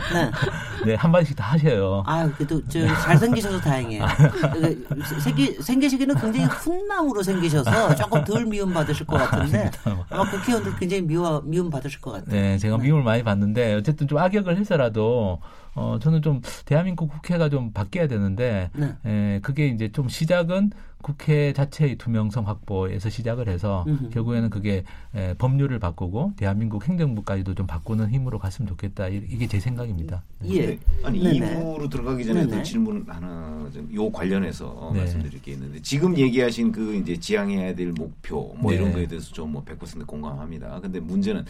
네 한 마디씩 다 하셔요. 아유, 그래도 저 잘생기셔서 다행이에요. 그 생기, 생기시기는 굉장히 훈남으로 생기셔서 조금 덜 미움 받으실 것 같은데 아마 국회의원들 굉장히 미워, 미움 받으실 것 같아요. 네, 제가 미움을 많이 받는데 어쨌든 좀 악역을 해서라도 어 저는 좀 대한민국 국회가 좀 바뀌어야 되는데 네. 에, 그게 이제 좀 시작은 국회 자체의 투명성 확보에서 시작을 해서 음흠. 결국에는 그게 에, 법률을 바꾸고 대한민국 행정부까지도 좀 바꾸는 힘으로 갔으면 좋겠다. 이- 이게 제 생각입니다. 네. 예. 네. 아니. 이부로 들어가기 전에 네네. 또 질문 하나 좀요 관련해서 네. 말씀드릴 게 있는데 지금 얘기하신 그 이제 지향해야 될 목표 뭐 네. 이런 거에 대해서 좀 뭐 100% 공감합니다. 근데 문제는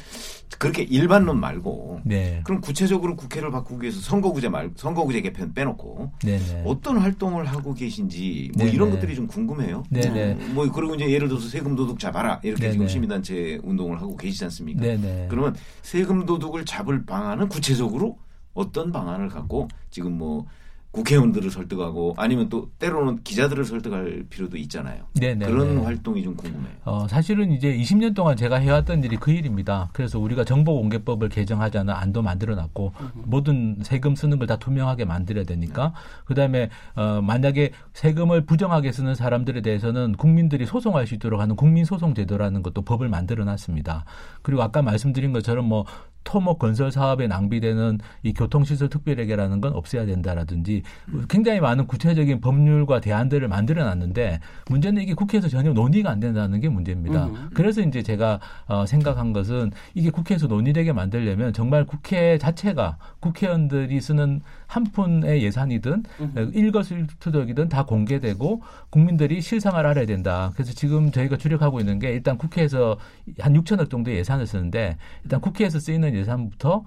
그렇게 일반론 말고 네. 그럼 구체적으로 국회를 바꾸기 위해서 선거구제 말 선거구제 개편 빼놓고 네, 네. 어떤 활동을 하고 계신지 뭐 네네. 이런 것들이 좀 궁 금해요. 네, 네. 뭐 그리고 이제 예를 들어서 세금 도둑 잡아라 이렇게 네네. 지금 시민단체 운동을 하고 계시지 않습니까? 네, 네. 그러면 세금 도둑을 잡을 방안은 구체적으로 어떤 방안을 갖고 지금 뭐 국회의원들을 설득하고 아니면 또 때로는 기자들을 설득할 필요도 있잖아요. 네, 네, 그런 네. 활동이 좀 궁금해요. 어, 사실은 이제 20년 동안 제가 해왔던 일이 그 일입니다. 그래서 우리가 정보공개법을 개정하자는 안도 만들어놨고 모든 세금 쓰는 걸 다 투명하게 만들어야 되니까 그다음에 어, 만약에 세금을 부정하게 쓰는 사람들에 대해서는 국민들이 소송할 수 있도록 하는 국민소송제도라는 것도 법을 만들어놨습니다. 그리고 아까 말씀드린 것처럼 뭐 토목 건설 사업에 낭비되는 이 교통시설 특별회계라는 건 없애야 된다라든지 굉장히 많은 구체적인 법률과 대안들을 만들어 놨는데 문제는 이게 국회에서 전혀 논의가 안 된다는 게 문제입니다. 음. 그래서 이제 제가 어, 생각한 것은 이게 국회에서 논의되게 만들려면 정말 국회 자체가 국회의원들이 쓰는 한 푼의 예산이든 음. 일거수일투족이든 다 공개되고 국민들이 실상을 알아야 된다. 그래서 지금 저희가 주력하고 있는 게 일단 국회에서 한 6천억 정도의 예산을 쓰는데 일단 국회에서 쓰이는 예산부터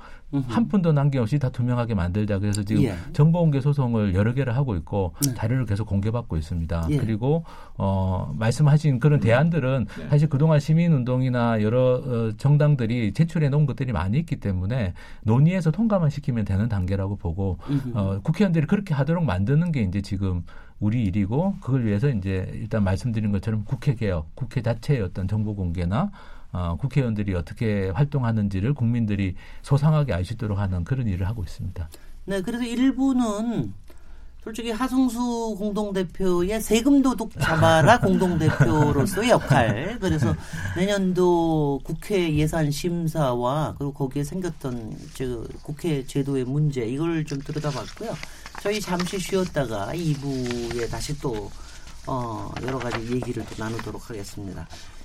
한 푼도 남김없이 다 투명하게 만들자. 그래서 지금 예. 정보공개 소송을 여러 개를 하고 있고 네. 자료를 계속 공개받고 있습니다. 예. 그리고 어 말씀하신 그런 대안들은 네. 사실 그동안 시민운동이나 여러 어, 정당들이 제출해 놓은 것들이 많이 있기 때문에 논의해서 통과만 시키면 되는 단계라고 보고 어, 국회의원들이 그렇게 하도록 만드는 게 이제 지금 우리 일이고 그걸 위해서 이제 일단 말씀드린 것처럼 국회 개혁, 국회 자체의 어떤 정보 공개나 어, 국회의원들이 어떻게 활동하는지를 국민들이 소상하게 알 수 있도록 하는 그런 일을 하고 있습니다. 네, 그래서 일부는 솔직히 하성수 공동대표의 세금 도둑 잡아라 공동대표로서의 역할. 그래서 내년도 국회 예산 심사와 그리고 거기에 생겼던 저 국회 제도의 문제 이걸 좀 들여다봤고요. 저희 잠시 쉬었다가 2부에 다시 또 어, 여러 가지 얘기를 또 나누도록 하겠습니다.